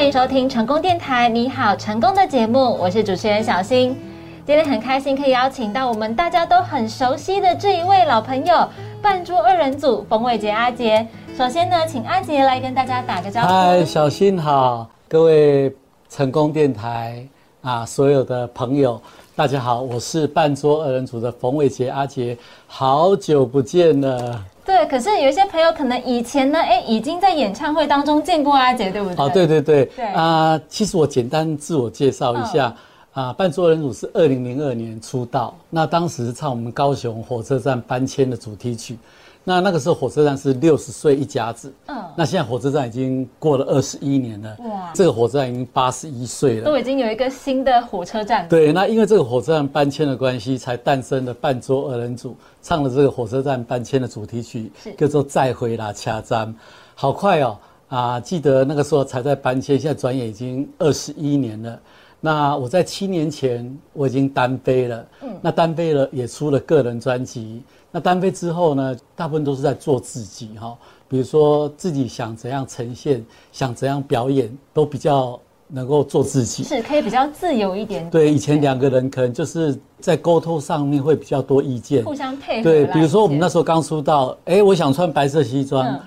欢迎收听成功电台。你好，成功的节目，我是主持人小新。今天很开心可以邀请到我们大家都很熟悉的这一位老朋友——半桌二人组冯伟杰阿杰。首先呢，请阿杰来跟大家打个招呼。嗨，小新好，各位成功电台啊，所有的朋友，大家好，我是半桌二人组的冯伟杰阿杰，好久不见了。对，可是有一些朋友可能以前呢，哎，已经在演唱会当中见过阿杰，对不对？哦，对对对，对啊，其实我简单自我介绍一下。啊，半桌人组是二零零二年出道，那当时唱我们高雄火车站搬迁的主题曲，那那个时候火车站是六十岁一家子，嗯，那现在火车站已经过了二十一年了，哇，这个火车站已经八十一岁了，都已经有一个新的火车站。对，那因为这个火车站搬迁的关系，才诞生了半桌二人组，唱了这个火车站搬迁的主题曲，叫做《再回啦掐站》，好快哦，啊，记得那个时候才在搬迁，现在转眼已经二十一年了。那我在七年前我已经单飞了，嗯，那单飞了也出了个人专辑。那单飞之后呢，大部分都是在做自己哈，比如说自己想怎样呈现，想怎样表演，都比较能够做自己，是可以比较自由一点。对，以前两个人可能就是在沟通上面会比较多意见，互相配合。对，比如说我们那时候刚出道，哎，我想穿白色西装，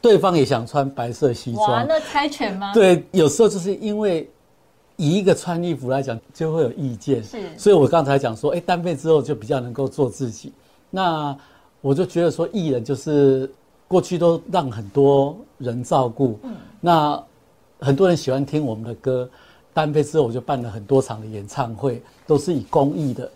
对方也想穿白色西装，哇，那猜拳吗？对，有时候就是因为。以一个穿衣服来讲，就会有意见。是，所以我刚才讲说，哎，单飞之后就比较能够做自己。那我就觉得说，艺人就是过去都让很多人照顾。嗯。那很多人喜欢听我们的歌，单飞之后我就办了很多场的演唱会，都是以公益的。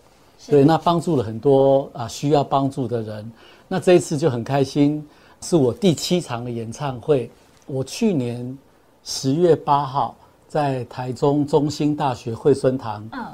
对，那帮助了很多啊需要帮助的人。那这一次就很开心，是我第七场的演唱会。我去年十月八号。在台中中心大学惠孙堂，嗯，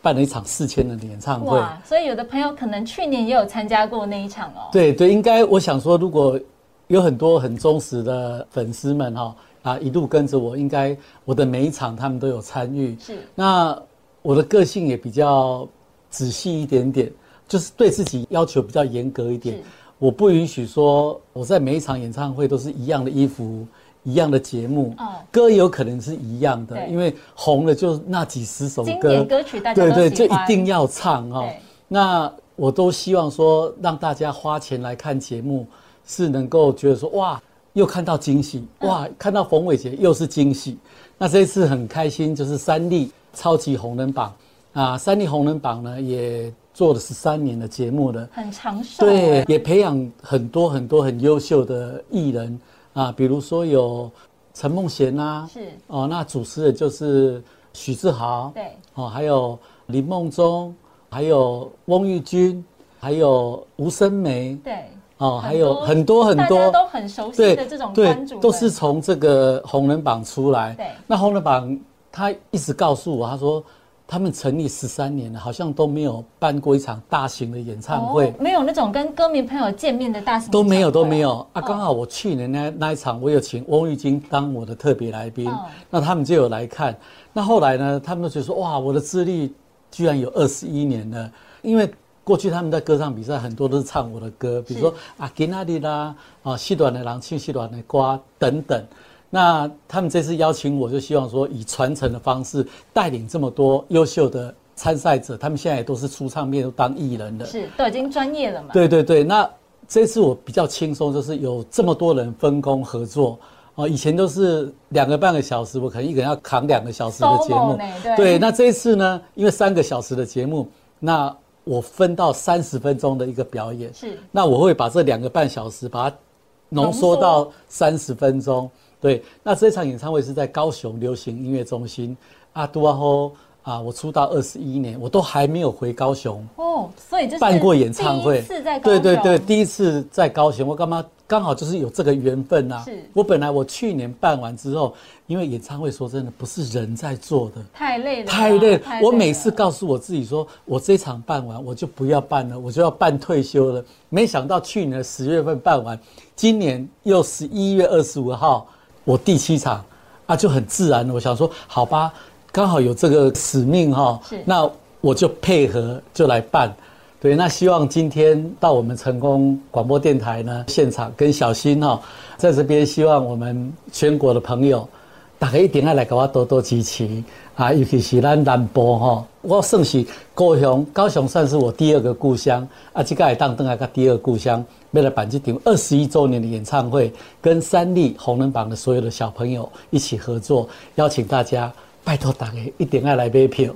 办了一场四千人的演唱会。哇！所以有的朋友可能去年也有参加过那一场哦。对对，应该我想说，如果有很多很忠实的粉丝们哈啊，一路跟着我，应该我的每一场他们都有参与。是。那我的个性也比较仔细一点点，就是对自己要求比较严格一点。我不允许说我在每一场演唱会都是一样的衣服。一样的节目，歌有可能是一样的，因为红了就那几十首歌，歌曲大家对对，就一定要唱哦。那我都希望说，让大家花钱来看节目，是能够觉得说，哇，又看到惊喜，哇，看到冯伟杰又是惊喜。那这一次很开心，就是三立超级红人榜。啊，三立红人榜呢也做了十三年的节目了，很长寿，对，也培养很多很多很优秀的艺人。啊，比如说有陈梦贤呐，是哦，那主持人就是许志豪，对，哦，还有林梦中，还有翁玉君，还有吴生梅，对，哦，还有很多很多，大家都很熟悉的这种关主，都是从这个红人榜出来。对，那红人榜他一直告诉我，他说。他们成立十三年了，好像都没有办过一场大型的演唱会，没有那种跟歌迷朋友见面的大型都没有都没有啊！刚好我去年那那一场，我有请翁玉晶当我的特别来宾，那他们就有来看。那后来呢，他们就说：“哇，我的资历居然有二十一年了！”因为过去他们在歌唱比赛很多都是唱我的歌，比如说啊，吉那里啦，啊，西短的狼，青西短的瓜等等。那他们这次邀请我，就希望说以传承的方式带领这么多优秀的参赛者，他们现在也都是出唱片、都当艺人的，是都已经专业了嘛？对对对。那这次我比较轻松，就是有这么多人分工合作哦。以前都是两个半个小时，我可能一个人要扛两个小时的节目。对。那这一次呢，因为三个小时的节目，那我分到三十分钟的一个表演。是。那我会把这两个半小时把它浓缩到三十分钟。对，那这场演唱会是在高雄流行音乐中心啊，杜阿吼啊，我出道二十一年，我都还没有回高雄哦，所以办过演唱会，第一次在高雄，对对对，第一次在高雄，我干嘛刚好就是有这个缘分呐。是，我本来我去年办完之后，因为演唱会说真的不是人在做的，太累了，太累了。我每次告诉我自己说，我这场办完我就不要办了，我就要办退休了。没想到去年十月份办完，今年又十一月二十五号。我第七场啊，就很自然。我想说，好吧，刚好有这个使命哈，那我就配合就来办。对，那希望今天到我们成功广播电台呢现场，跟小新哈在这边，希望我们全国的朋友大家一定要来给我多多支持啊！尤其是咱南部哈，我算是高雄，高雄算是我第二个故乡啊。这个当当啊个第二故乡，为了办这场二十一周年的演唱会，跟三立红人榜的所有的小朋友一起合作，邀请大家，拜托大家一定要来买票。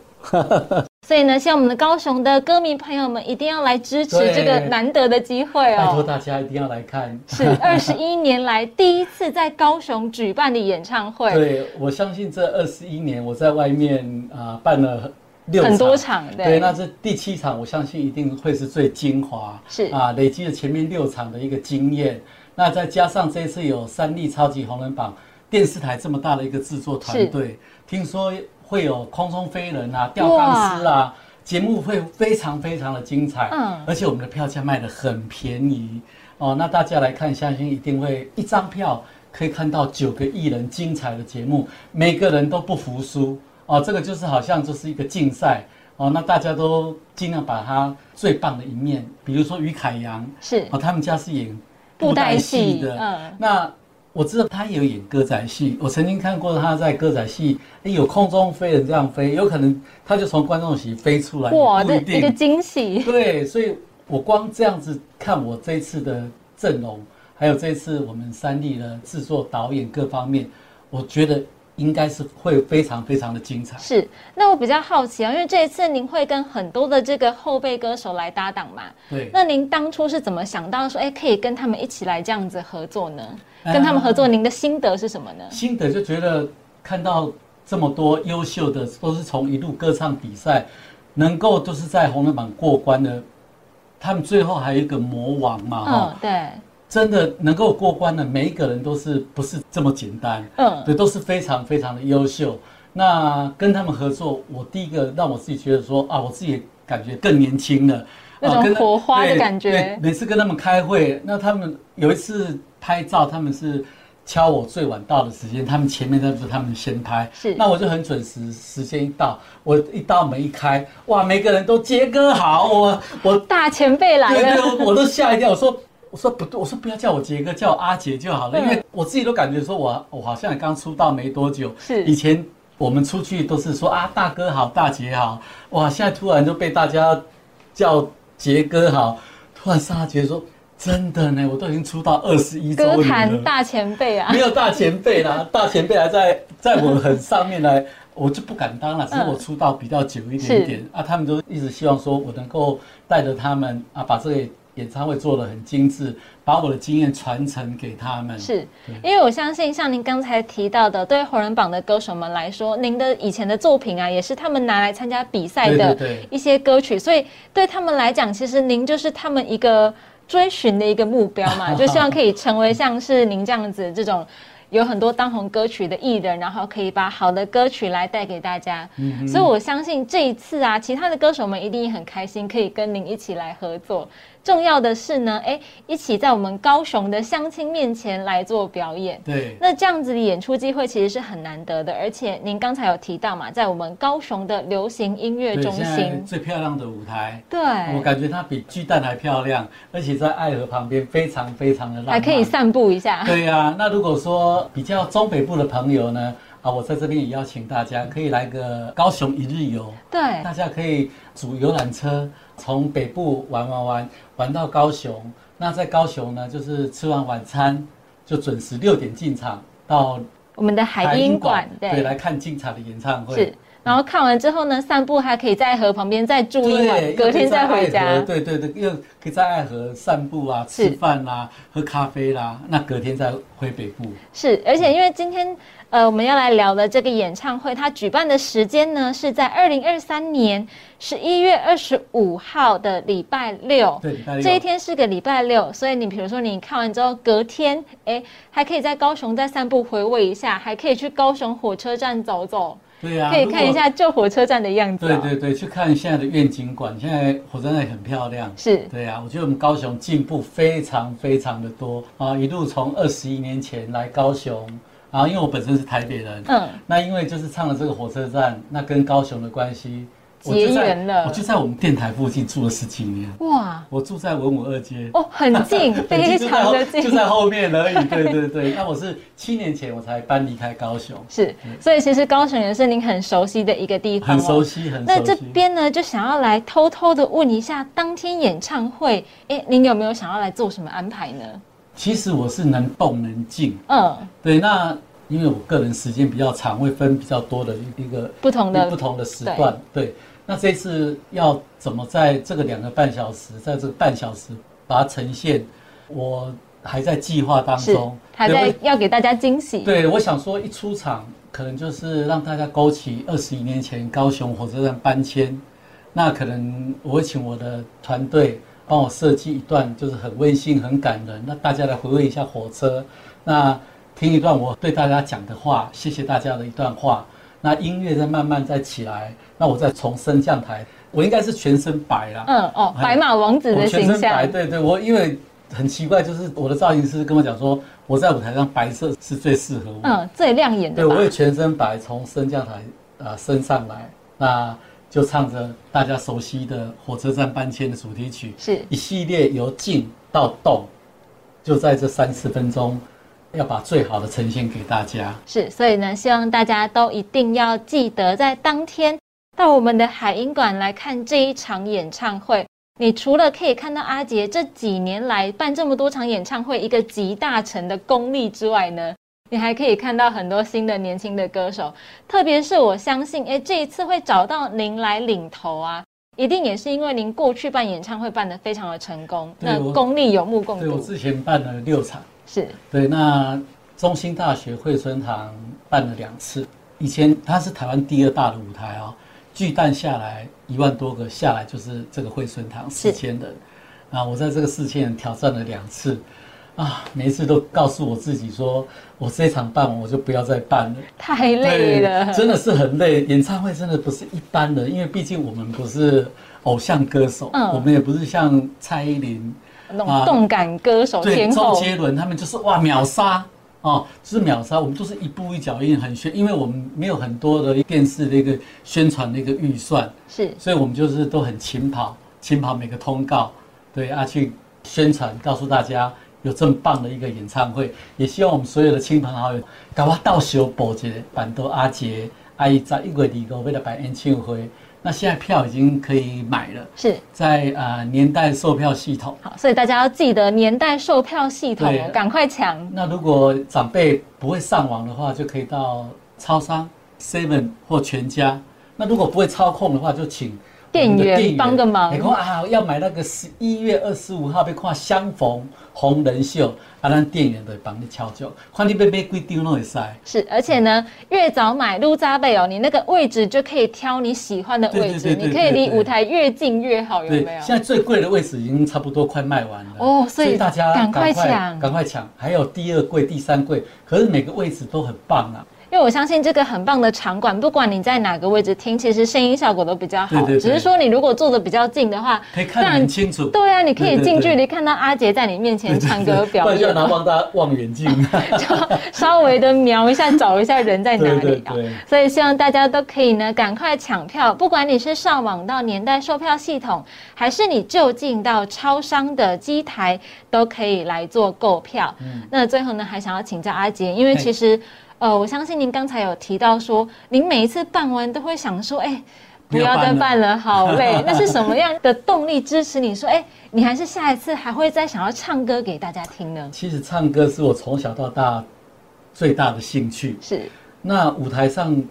所以呢，希望我们的高雄的歌迷朋友们一定要来支持这个难得的机会哦！拜托大家一定要来看，是二十一年来第一次在高雄举办的演唱会。对，我相信这二十一年我在外面啊办了六很多场，对，那这第七场我相信一定会是最精华，是。啊，累积了前面六场的一个经验，那再加上这次有三立超级红人榜电视台这么大的一个制作团队，听说。会有空中飞人啊，吊钢丝啊，节目会非常非常的精彩，嗯，而且我们的票价卖的很便宜。哦，那大家来看，相信一定会一张票可以看到九个艺人精彩的节目，每个人都不服输。哦，这个就是好像就是一个竞赛。哦，那大家都尽量把他最棒的一面，比如说于凯阳是。哦，他们家是演布袋戏的，嗯，那。我知道他有演歌仔戏，我曾经看过他在歌仔戏，有空中飞人这样飞，有可能他就从观众席飞出来，哇，这一个惊喜。对，所以我光这样子看我这次的阵容，还有这次我们三立的制作、导演各方面，我觉得。应该是会非常非常的精彩。是，那我比较好奇啊，因为这一次您会跟很多的这个后辈歌手来搭档嘛？对。那您当初是怎么想到说，哎，可以跟他们一起来这样子合作呢？跟他们合作，您的心得是什么呢？心得就觉得看到这么多优秀的，都是从一路歌唱比赛，能够都是在红人榜过关的，他们最后还有一个魔王嘛？嗯，对。真的能够过关的每一个人都是不是这么简单？嗯，对，都是非常非常的优秀。那跟他们合作，我第一个让我自己觉得说啊，我自己感觉更年轻了，那种火花的感觉。每次跟他们开会，那他们有一次拍照，他们是敲我最晚到的时间，他们前面那是他们先拍，是。那我就很准时，时间一到，我一到门一开，哇，每个人都杰哥好，我我大前辈来了，对对，我都吓一跳，我说。我说不对，我说不要叫我杰哥，叫我阿杰就好了，因为我自己都感觉说我我好像也刚出道没多久。是以前我们出去都是说啊大哥好，大姐好，哇，现在突然就被大家叫杰哥好，突然沙杰说真的呢，我都已经出道二十一周年歌坛大前辈啊，没有大前辈啦，大前辈还在在我很上面来，我就不敢当了。只是我出道比较久一点点啊，他们都一直希望说我能够带着他们啊，把这个。演唱会做的很精致，把我的经验传承给他们。是，因为我相信，像您刚才提到的，对红人榜的歌手们来说，您的以前的作品啊，也是他们拿来参加比赛的一些歌曲，所以对他们来讲，其实您就是他们一个追寻的一个目标嘛，就希望可以成为像是您这样子这种。有很多当红歌曲的艺人，然后可以把好的歌曲来带给大家，所以我相信这一次啊，其他的歌手们一定很开心，可以跟您一起来合作。重要的是呢，哎，一起在我们高雄的乡亲面前来做表演。对，那这样子的演出机会其实是很难得的，而且您刚才有提到嘛，在我们高雄的流行音乐中心最漂亮的舞台，对我感觉它比巨蛋还漂亮，而且在爱河旁边，非常非常的浪漫，还可以散步一下。对呀，那如果说比较中北部的朋友呢？啊，我在这边也邀请大家，可以来个高雄一日游。对，大家可以组游览车，从北部玩玩玩玩到高雄。那在高雄呢，就是吃完晚餐就准时六点进场到我们的海音馆，对，来看进场的演唱会。是。然后看完之后呢，散步还可以在河旁边再住一晚，隔天再回家。对对对，又可以在爱河散步啊，吃饭啦，喝咖啡啦，那隔天再回北部。是，而且因为今天呃我们要来聊的这个演唱会，它举办的时间呢是在二零二三年十一月二十五号的礼拜六。对，礼拜六这一天是个礼拜六，所以你比如说你看完之后，隔天哎还可以在高雄再散步回味一下，还可以去高雄火车站走走。对呀，可以看一下旧火车站的样子。对对对，去看现在的愿景馆，现在火车站很漂亮。是，对呀，我觉得我们高雄进步非常非常的多啊，一路从二十一年前来高雄，然后因为我本身是台北人，嗯，那因为就是唱了这个火车站，那跟高雄的关系结缘了。我就在我们电台附近住了十几年。哇！我住在文武二街。哦，很近，非常的近，就在后面而已。对对对。那我是七年前我才搬离开高雄。是，所以其实高雄也是您很熟悉的一个地方。很熟悉，很熟悉。那这边呢，就想要来偷偷的问一下，当天演唱会，哎，您有没有想要来做什么安排呢？其实我是能动能静。嗯。对，那。因为我个人时间比较长，会分比较多的一个不同的不同的时段。对，那这次要怎么在这个两个半小时，在这个半小时把它呈现，我还在计划当中，还在要给大家惊喜。对，我想说一出场，可能就是让大家勾起二十一年前高雄火车站搬迁，那可能我会请我的团队帮我设计一段，就是很温馨、很感人，那大家来回味一下火车。那听一段我对大家讲的话，谢谢大家的一段话。那音乐在慢慢再起来，那我再从升降台，我应该是全身白啦。嗯哦，白马王子的形象。白，对对，我因为很奇怪，就是我的造型师跟我讲说，我在舞台上白色是最适合我，嗯，最亮眼的。对，我也全身白，从升降台啊升上来，那就唱着大家熟悉的火车站搬迁的主题曲，是一系列由静到动，就在这三十分钟。要把最好的呈现给大家，是，所以呢，希望大家都一定要记得在当天到我们的海音馆来看这一场演唱会。你除了可以看到阿杰这几年来办这么多场演唱会一个集大成的功力之外呢，你还可以看到很多新的年轻的歌手。特别是我相信，哎，这一次会找到您来领头啊，一定也是因为您过去办演唱会办得非常的成功，那功力有目共睹。对我之前办了六场。是。对，那中兴大学惠春堂办了两次，以前它是台湾第二大的舞台哦，巨蛋下来一万多个下来就是这个惠春堂四千人，啊，我在这个四千人挑战了两次，啊，每一次都告诉我自己说，我这场办完我就不要再办了，太累了，真的是很累，演唱会真的不是一般的，因为毕竟我们不是偶像歌手，嗯，我们也不是像蔡依林。那种动感歌手，对周杰伦他们就是哇秒杀哦，就是秒杀。我们都是一步一脚印很宣，因为我们没有很多的电视的一个宣传的一个预算，是，所以我们就是都很勤跑，勤跑每个通告，对啊去宣传，告诉大家有这么棒的一个演唱会。也希望我们所有的亲朋好友，赶快到时候保捷板豆阿杰阿姨在一月二号为了办演唱会。那现在票已经可以买了，是在呃年代售票系统。好，所以大家要记得年代售票系统，赶快抢。那如果长辈不会上网的话，就可以到超商、Seven 或全家。那如果不会操控的话，就请。店员帮个忙，你看啊，要买那个十一月二十五号被看相逢红人秀，啊，咱店员会帮你敲酒，看你被被贵丢那会使。是，而且呢，越早买路扎贝哦，你那个位置就可以挑你喜欢的位置，你可以离舞台越近越好，有没有？现在最贵的位置已经差不多快卖完了哦，所以大家赶快抢，赶快抢，还有第二贵、第三贵，可是每个位置都很棒啊。因为我相信这个很棒的场馆，不管你在哪个位置听，其实声音效果都比较好。对对。只是说你如果坐的比较近的话，可以看得很清楚。对啊，你可以近距离看到阿杰在你面前唱歌表演。不然拿放大望远镜，就稍微的瞄一下，找一下人在哪里啊。对。所以希望大家都可以呢，赶快抢票。不管你是上网到年代售票系统，还是你就近到超商的机台，都可以来做购票。嗯。那最后呢，还想要请教阿杰，因为其实。呃，我相信您刚才有提到说，您每一次办完都会想说，哎，不要再办了，好累。那是什么样的动力支持你说，哎，你还是下一次还会再想要唱歌给大家听呢？其实唱歌是我从小到大最大的兴趣。是。那舞台上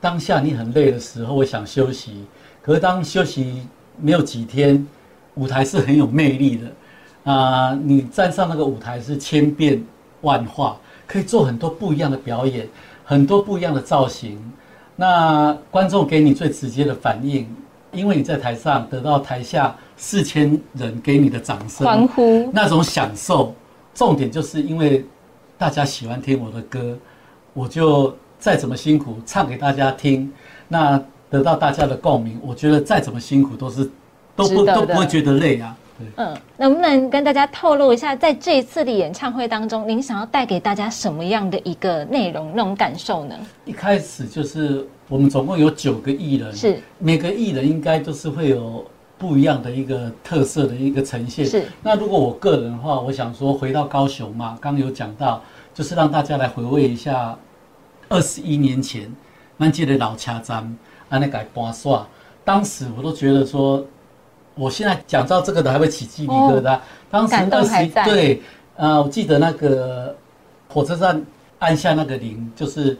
当下你很累的时候，我想休息。可是当休息没有几天，舞台是很有魅力的啊！你站上那个舞台是千变万化。可以做很多不一样的表演，很多不一样的造型。那观众给你最直接的反应，因为你在台上得到台下四千人给你的掌声、欢呼，那种享受。重点就是因为大家喜欢听我的歌，我就再怎么辛苦唱给大家听，那得到大家的共鸣，我觉得再怎么辛苦都是都不都不会觉得累啊。嗯，能不能跟大家透露一下，在这一次的演唱会当中，您想要带给大家什么样的一个内容、那种感受呢？一开始就是我们总共有九个艺人，是每个艺人应该都是会有不一样的一个特色的一个呈现。是。那如果我个人的话，我想说回到高雄嘛，刚有讲到，就是让大家来回味一下二十一年前，那记得老车站，安那改搬刷，当时我都觉得说。我现在讲到这个的还会起鸡皮疙瘩。当时二十对，呃，我记得那个火车站按下那个铃，就是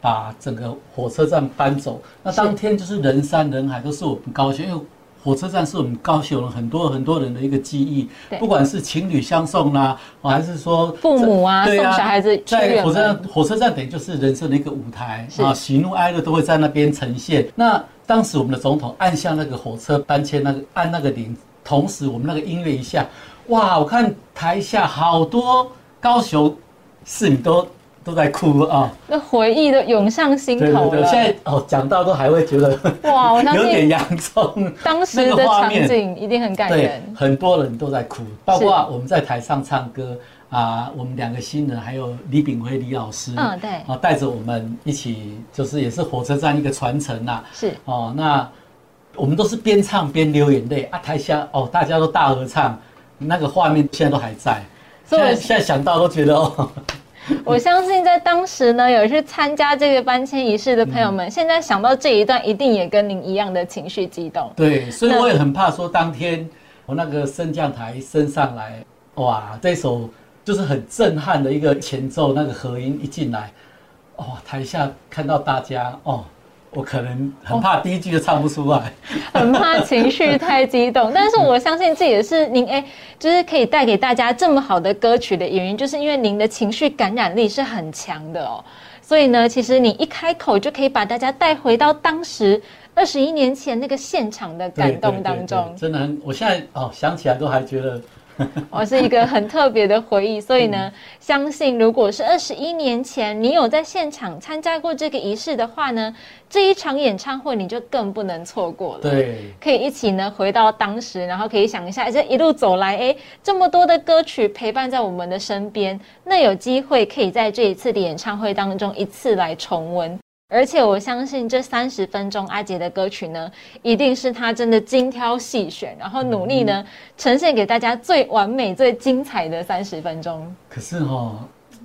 把整个火车站搬走。那当天就是人山人海，都是我们高雄，因为火车站是我们高雄人很多很多人的一个记忆。不管是情侣相送啦，还是说父母啊送小孩子在火车站，火车站等于就是人生的一个舞台啊，喜怒哀乐都会在那边呈现。那当时我们的总统按下那个火车搬迁那个按那个铃，同时我们那个音乐一下，哇！我看台下好多高雄市民都都在哭啊，那回忆都涌上心头了。现在哦，讲到都还会觉得哇，我有点洋葱。当时的场景一定很感人，很多人都在哭，包括我们在台上唱歌。啊，我们两个新人还有李炳辉李老师，嗯，对，啊，带着我们一起，就是也是火车站一个传承呐，是哦，那我们都是边唱边流眼泪啊，台下哦，大家都大合唱，那个画面现在都还在，所以现在想到都觉得哦，我相信在当时呢，有去参加这个搬迁仪式的朋友们，现在想到这一段，一定也跟您一样的情绪激动。对，所以我也很怕说当天我那个升降台升上来，哇，这首。就是很震撼的一个前奏，那个和音一进来，哦，台下看到大家，哦，我可能很怕第一句就唱不出来，很怕情绪太激动。但是我相信这也是您哎，就是可以带给大家这么好的歌曲的原因，就是因为您的情绪感染力是很强的哦。所以呢，其实你一开口就可以把大家带回到当时二十一年前那个现场的感动当中。真的很，我现在哦想起来都还觉得。我是一个很特别的回忆，所以呢，相信如果是二十一年前你有在现场参加过这个仪式的话呢，这一场演唱会你就更不能错过了。对，可以一起呢回到当时，然后可以想一下，这一路走来，哎，这么多的歌曲陪伴在我们的身边，那有机会可以在这一次的演唱会当中一次来重温。而且我相信这三十分钟阿杰的歌曲呢，一定是他真的精挑细选，然后努力呢呈现给大家最完美、最精彩的三十分钟。可是哈，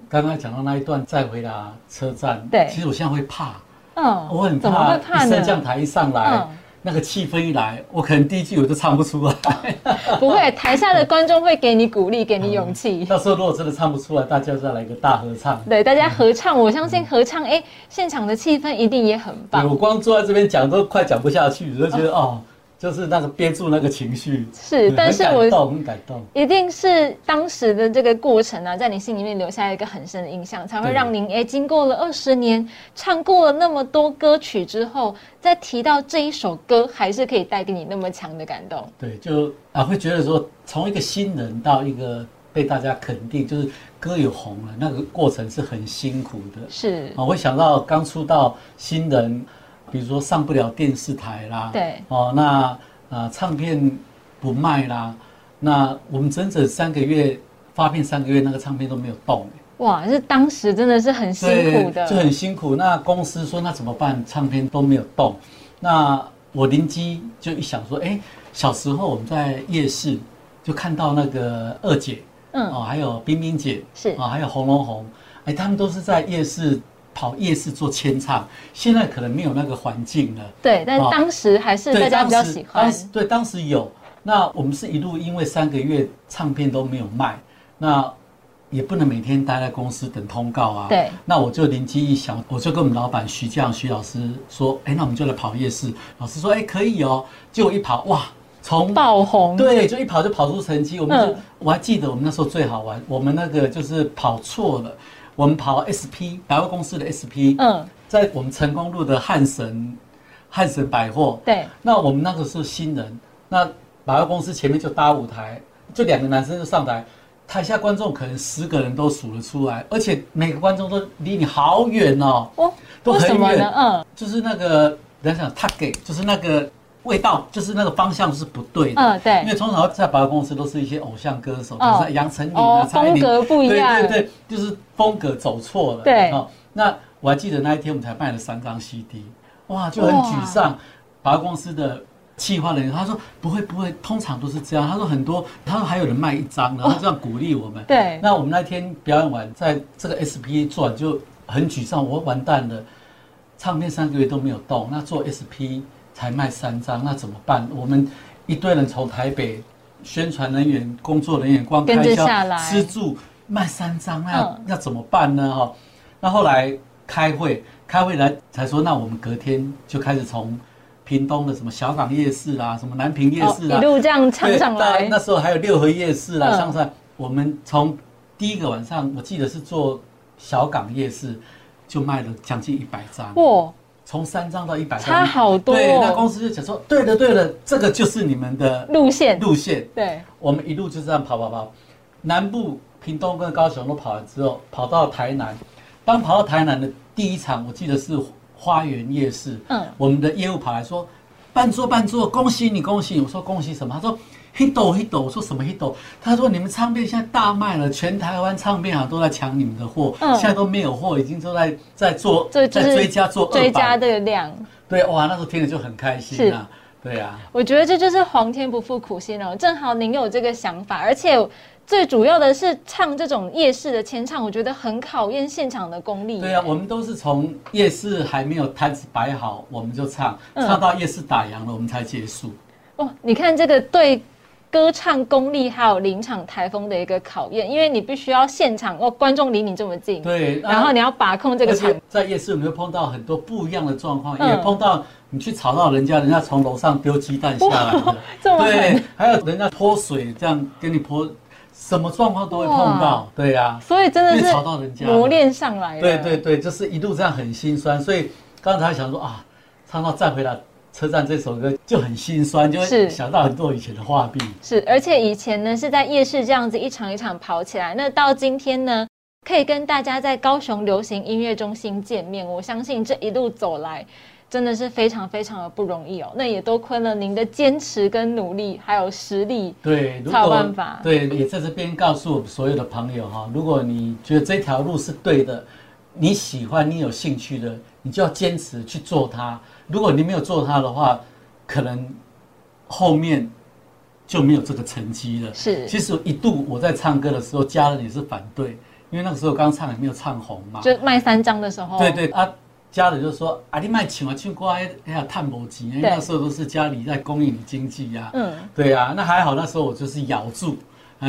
刚刚讲到那一段再回到车站，对，其实我现在会怕，嗯，我很怕，升降台一上来。那个气氛一来，我可能第一句我就唱不出来。不会，台下的观众会给你鼓励，给你勇气。到时候如果真的唱不出来，大家再来一个大合唱。对，大家合唱，我相信合唱，哎，现场的气氛一定也很棒。我光坐在这边讲都快讲不下去，就觉得哦。就是那个憋住那个情绪，是，但是我很感动，一定是当时的这个过程啊，在你心里面留下一个很深的印象，才会让您哎，经过了二十年，唱过了那么多歌曲之后，再提到这一首歌，还是可以带给你那么强的感动。对，就啊，会觉得说，从一个新人到一个被大家肯定，就是歌有红了，那个过程是很辛苦的。是啊，会想到刚出道新人。比如说上不了电视台啦，对，哦，那呃唱片不卖啦，那我们整整三个月发片三个月，那个唱片都没有动。哇，是当时真的是很辛苦的，就很辛苦。那公司说那怎么办？唱片都没有动。那我灵机就一想说，哎，小时候我们在夜市就看到那个二姐，嗯，哦，还有冰冰姐，是啊，还有红龙红，哎，他们都是在夜市。跑夜市做签唱，现在可能没有那个环境了。对，但当时还是大家比较喜欢。对，当时有。那我们是一路因为三个月唱片都没有卖，那也不能每天待在公司等通告啊。对。那我就灵机一想，我就跟我们老板徐匠徐老师说：“哎，那我们就来跑夜市。”老师说：“哎，可以哦。”结果一跑，哇，从爆红。对，就一跑就跑出成绩。我们就我还记得我们那时候最好玩，我们那个就是跑错了。我们跑 SP 百货公司的 SP，嗯，在我们成功路的汉神汉神百货，对，那我们那个是新人，那百货公司前面就搭舞台，就两个男生就上台，台下观众可能十个人都数得出来，而且每个观众都离你好远哦，哦，都很远，嗯，就是那个人家讲他给，就是那个味道就是那个方向是不对的。嗯，对。因为通常在百货公司都是一些偶像歌手，就是杨丞琳啊、蔡依林，风格不一样。对对对，就是风格走错了。对。那我还记得那一天我们才卖了三张 CD，哇，就很沮丧。百货公司的企划人员他说不会不会，通常都是这样。他说很多，他说还有人卖一张，然后这样鼓励我们。对。那我们那天表演完，在这个 SP 做就很沮丧，我完蛋了，唱片三个月都没有动，那做 SP 才卖三张，那怎么办？我们一堆人从台北，宣传人员、工作人员光开销、吃住卖三张，那要怎么办呢？哈。那后来开会，开会来才说，那我们隔天就开始从屏东的什么小港夜市啦，什么南平夜市啦，一路这样唱上来。那时候还有六合夜市啦，上上我们从第一个晚上，我记得是做小港夜市，就卖了将近一百张。哇！从三张到一百张，差好多。对，那公司就讲说，对的，对的，这个就是你们的路线，路线。对，我们一路就这样跑跑跑，南部屏东跟高雄都跑完之后，跑到台南。当跑到台南的第一场，我记得是花园夜市。嗯，我们的业务跑来说：“半座半座，恭喜你，恭喜你！”我说：“恭喜什么？”他说：“hit hit。”我说：“什么 hit？” 他说：“你们唱片现在大卖了，全台湾唱片行都在抢你们的货，现在都没有货，已经都在在做在追加做追加的量。”对，哇，那时候听了就很开心啊。对啊，我觉得这就是皇天不负苦心人，正好您有这个想法，而且。最主要的是唱这种夜市的前唱，我觉得很考验现场的功力。对啊，我们都是从夜市还没有摊子摆好，我们就唱，唱到夜市打烊了，我们才结束。哦，你看这个对歌唱功力还有临场台风的一个考验，因为你必须要现场哦，观众离你这么近，对，然后你要把控这个场。在夜市，我们会碰到很多不一样的状况，也碰到你去吵到人家，人家从楼上丢鸡蛋下来的，对，还有人家泼水这样给你泼。什么状况都会碰到，对呀，所以真的是吵到人家磨练上来。对对对，就是一路这样很心酸。所以刚才想说啊，唱到再回来车站这首歌就很心酸，就会想到很多以前的画壁。是，而且以前呢是在夜市这样子一场一场跑起来，那到今天呢可以跟大家在高雄流行音乐中心见面。我相信这一路走来。真的是非常非常的不容易哦，那也多亏了您的坚持跟努力，还有实力，对，才有办法。对，也在这边告诉所有的朋友哈，如果你觉得这条路是对的，你喜欢，你有兴趣的，你就要坚持去做它。如果你没有做它的话，可能后面就没有这个成绩了。是，其实一度我在唱歌的时候，家人也是反对，因为那个时候刚唱也没有唱红嘛，就卖三张的时候。对对啊。家人就说：“啊，你卖请啊，唱歌还要探母鸡，因为那时候都是家里在供应经济呀。”嗯，对呀，那还好，那时候我就是咬住，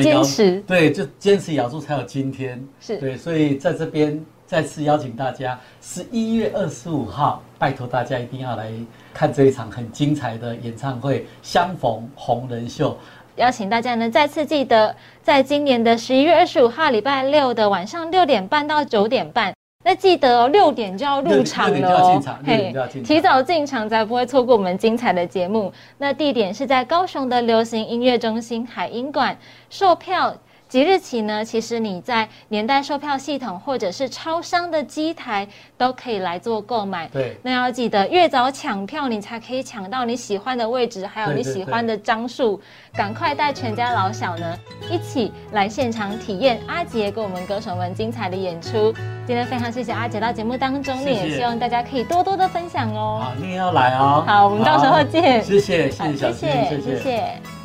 坚持，对，就坚持咬住才有今天。是对，所以在这边再次邀请大家，十一月二十五号，拜托大家一定要来看这一场很精彩的演唱会——相逢红人秀。邀请大家呢，再次记得，在今年的十一月二十五号礼拜六的晚上六点半到九点半。那记得哦，六点就要入场了，嘿，提早进场才不会错过我们精彩的节目。那地点是在高雄的流行音乐中心海音馆，售票。即日起呢，其实你在年代售票系统或者是超商的机台都可以来做购买。对，那要记得越早抢票，你才可以抢到你喜欢的位置，还有你喜欢的张数。赶快带全家老小呢一起来现场体验阿杰跟我们歌手们精彩的演出。今天非常谢谢阿杰到节目当中，也希望大家可以多多的分享哦。好，你也要来哦。好，我们到时候见。谢谢，谢谢小谢谢谢谢。